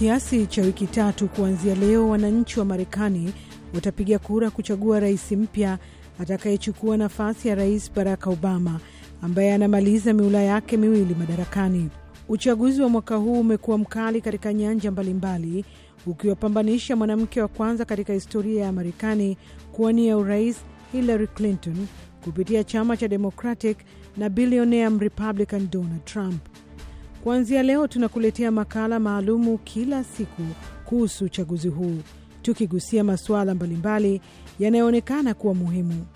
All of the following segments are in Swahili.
kiasi cha wiki tatu kuanzia leo, wananchi wa Marekani watapiga kura kuchagua rais mpya atakayechukua nafasi ya Rais Barack Obama ambaye anamaliza miula yake miwili madarakani. Uchaguzi wa mwaka huu umekuwa mkali katika nyanja mbalimbali, ukiwapambanisha mwanamke wa kwanza katika historia ya Marekani kuwania urais Hillary Clinton kupitia chama cha Democratic na bilionea Mrepublican Donald Trump. Kuanzia leo tunakuletea makala maalumu kila siku kuhusu uchaguzi huu, tukigusia masuala mbalimbali yanayoonekana kuwa muhimu.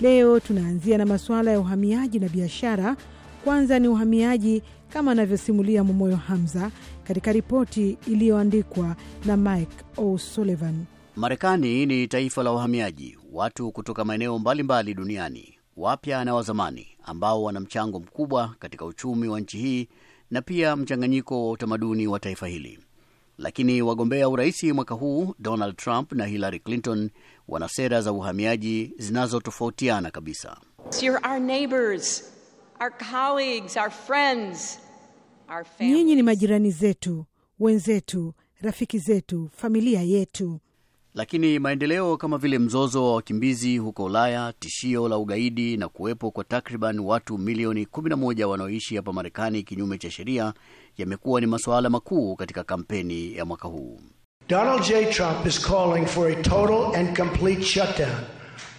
Leo tunaanzia na masuala ya uhamiaji na biashara. Kwanza ni uhamiaji, kama anavyosimulia Momoyo Hamza katika ripoti iliyoandikwa na Mike O'Sullivan. Marekani ni taifa la wahamiaji, watu kutoka maeneo mbalimbali duniani, wapya na wazamani, ambao wana mchango mkubwa katika uchumi wa nchi hii na pia mchanganyiko wa utamaduni wa taifa hili. Lakini wagombea urais mwaka huu Donald Trump na Hillary Clinton wana sera za uhamiaji zinazotofautiana kabisa. Nyinyi ni majirani zetu, wenzetu, rafiki zetu, familia yetu. Lakini maendeleo kama vile mzozo wa wakimbizi huko Ulaya, tishio la ugaidi na kuwepo kwa takriban watu milioni 11 wanaoishi hapa Marekani kinyume cha sheria yamekuwa ni masuala makuu katika kampeni ya mwaka huu. Donald J. Trump is calling for a total and complete shutdown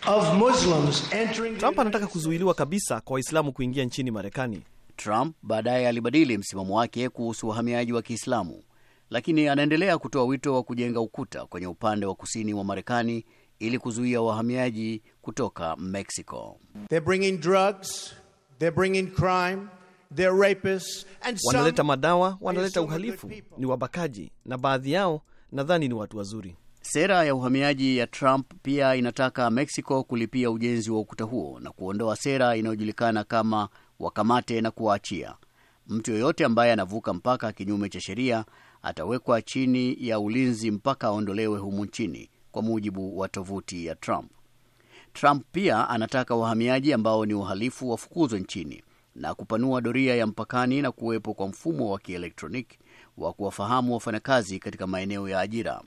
of Muslims entering. Trump anataka kuzuiliwa kabisa kwa Waislamu kuingia nchini Marekani. Trump baadaye alibadili msimamo wake kuhusu wahamiaji wa Kiislamu lakini anaendelea kutoa wito wa kujenga ukuta kwenye upande wa kusini wa Marekani ili kuzuia wahamiaji kutoka Mexico. Wanaleta madawa, wanaleta uhalifu, ni wabakaji, na baadhi yao nadhani ni watu wazuri. Sera ya uhamiaji ya Trump pia inataka Mexico kulipia ujenzi wa ukuta huo na kuondoa sera inayojulikana kama wakamate na kuwaachia. Mtu yoyote ambaye anavuka mpaka kinyume cha sheria atawekwa chini ya ulinzi mpaka aondolewe humu nchini, kwa mujibu wa tovuti ya Trump. Trump pia anataka wahamiaji ambao ni uhalifu wafukuzwe nchini na kupanua doria ya mpakani na kuwepo kwa mfumo wa kielektroniki wa kuwafahamu wafanyakazi katika maeneo ya ajira.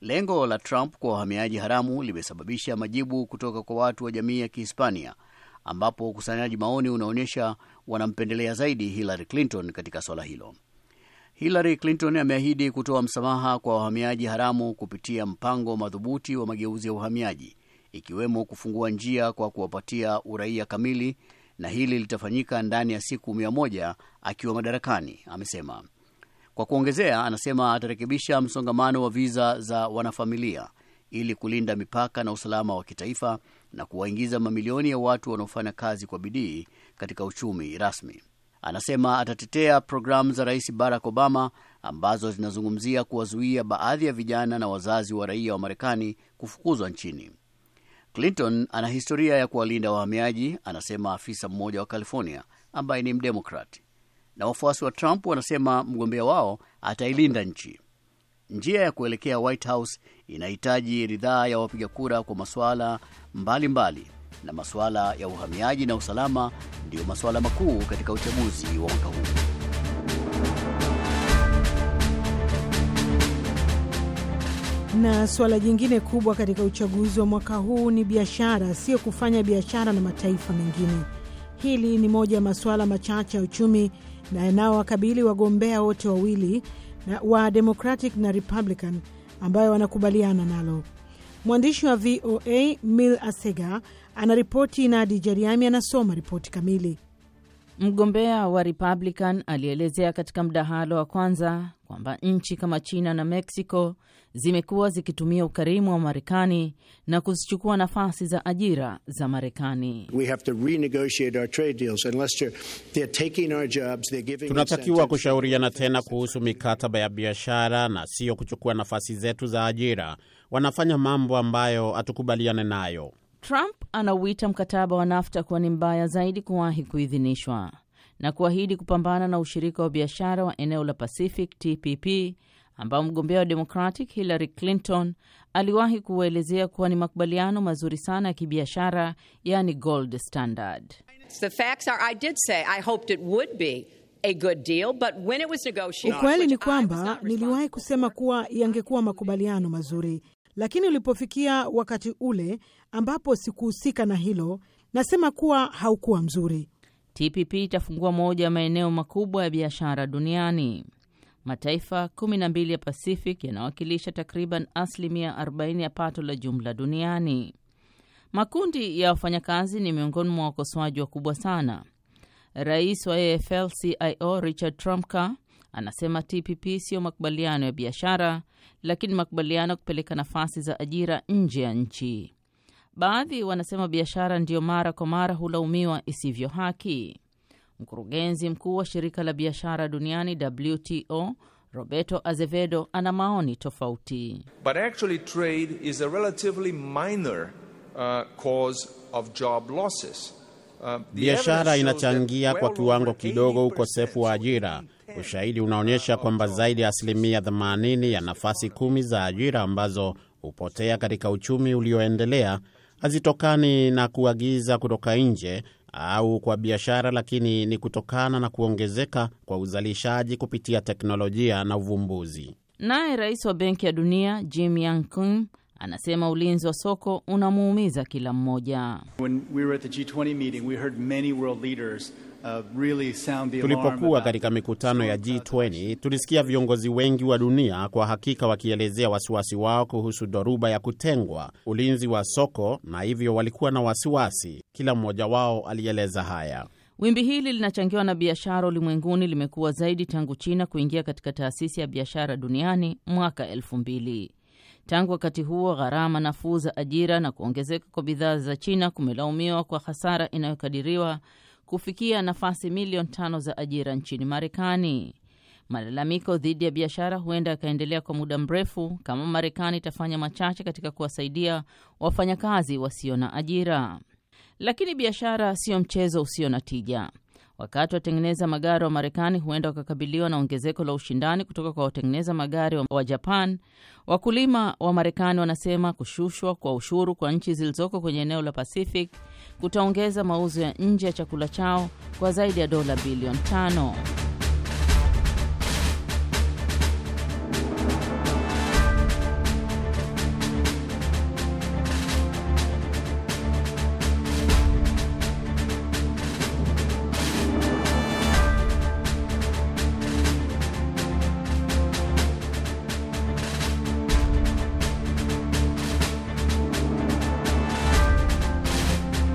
Lengo la Trump kwa wahamiaji haramu limesababisha majibu kutoka kwa watu wa jamii ya Kihispania, ambapo ukusanyaji maoni unaonyesha wanampendelea zaidi Hillary Clinton katika swala hilo. Hillary Clinton ameahidi kutoa msamaha kwa wahamiaji haramu kupitia mpango madhubuti wa mageuzi ya uhamiaji, ikiwemo kufungua njia kwa kuwapatia uraia kamili, na hili litafanyika ndani ya siku mia moja akiwa madarakani, amesema. Kwa kuongezea, anasema atarekebisha msongamano wa viza za wanafamilia ili kulinda mipaka na usalama wa kitaifa na kuwaingiza mamilioni ya watu wanaofanya kazi kwa bidii katika uchumi rasmi. Anasema atatetea programu za Rais Barack Obama ambazo zinazungumzia kuwazuia baadhi ya vijana na wazazi wa raia wa Marekani kufukuzwa nchini. Clinton ana historia ya kuwalinda wahamiaji, anasema afisa mmoja wa California ambaye ni Mdemokrat, na wafuasi wa Trump wanasema mgombea wao atailinda nchi. Njia ya kuelekea White House inahitaji ridhaa ya wapiga kura kwa masuala mbalimbali na masuala ya uhamiaji na usalama ndiyo masuala makuu katika uchaguzi wa mwaka huu. Na suala jingine kubwa katika uchaguzi wa mwaka huu ni biashara, sio kufanya biashara na mataifa mengine. Hili ni moja ya masuala machache ya uchumi na yanayowakabili wagombea wote wawili wa Democratic na Republican ambayo wanakubaliana nalo. Mwandishi wa VOA Mil Asega anaripoti Nadi Jeriami anasoma ripoti kamili. Mgombea wa Republican alielezea katika mdahalo wa kwanza kwamba nchi kama China na Mexico zimekuwa zikitumia ukarimu wa Marekani na kuzichukua nafasi za ajira za Marekani. Tunatakiwa kushauriana tena kuhusu mikataba ya biashara na sio kuchukua nafasi zetu za ajira. Wanafanya mambo ambayo hatukubaliane nayo. Trump anauita mkataba wa NAFTA kuwa ni mbaya zaidi kuwahi kuidhinishwa na kuahidi kupambana na ushirika wa biashara wa eneo la Pacific TPP ambao mgombea wa Democratic Hillary Clinton aliwahi kuelezea kuwa ni makubaliano mazuri sana ya kibiashara, yani gold standard. The facts are, I did say I hoped it would be a good deal, but when it was negotiated, Ukweli ni kwamba niliwahi kusema kuwa yangekuwa makubaliano mazuri, lakini ulipofikia wakati ule ambapo sikuhusika na hilo, nasema kuwa haukuwa mzuri. TPP itafungua moja ya maeneo makubwa ya biashara duniani. Mataifa 12 ya Pacific yanawakilisha takriban asilimia 40 ya pato la jumla duniani. Makundi ya wafanyakazi ni miongoni mwa wakosoaji wakubwa sana. Rais wa AFL-CIO Richard Trumka anasema TPP siyo makubaliano ya biashara, lakini makubaliano ya kupeleka nafasi za ajira nje ya nchi. Baadhi wanasema biashara ndiyo mara kwa mara hulaumiwa isivyo haki. Mkurugenzi mkuu wa shirika la biashara duniani WTO Roberto Azevedo ana maoni tofauti. But actually, trade is a relatively minor uh, cause of job losses. Uh, Biashara inachangia kwa kiwango kidogo ukosefu wa ajira. Ushahidi unaonyesha kwamba zaidi ya asilimia 80 ya nafasi kumi za ajira ambazo hupotea katika uchumi ulioendelea hazitokani na kuagiza kutoka nje au kwa biashara, lakini ni kutokana na kuongezeka kwa uzalishaji kupitia teknolojia na uvumbuzi. Naye rais wa Benki ya Dunia Jim Yang Kim anasema ulinzi wa soko unamuumiza kila mmoja. When we were at the G20 meeting, we heard many world leaders uh, really sound the alarm Tulipokuwa katika mikutano ya G20 tulisikia viongozi wengi wa dunia kwa hakika wakielezea wasiwasi wao kuhusu dhoruba ya kutengwa, ulinzi wa soko, na hivyo walikuwa na wasiwasi. Kila mmoja wao alieleza haya. Wimbi hili linachangiwa na biashara ulimwenguni limekuwa zaidi tangu China kuingia katika taasisi ya biashara duniani mwaka elfu mbili. Tangu wakati huo, gharama nafuu za ajira na kuongezeka kwa bidhaa za China kumelaumiwa kwa hasara inayokadiriwa kufikia nafasi milioni tano za ajira nchini Marekani. Malalamiko dhidi ya biashara huenda yakaendelea kwa muda mrefu kama Marekani itafanya machache katika kuwasaidia wafanyakazi wasio na ajira. Lakini biashara sio mchezo usio na tija. Wakati watengeneza magari wa Marekani huenda wakakabiliwa na ongezeko la ushindani kutoka kwa watengeneza magari wa- Japan, wakulima wa Marekani wanasema kushushwa kwa ushuru kwa nchi zilizoko kwenye eneo la Pacific kutaongeza mauzo ya nje ya chakula chao kwa zaidi ya dola bilioni tano.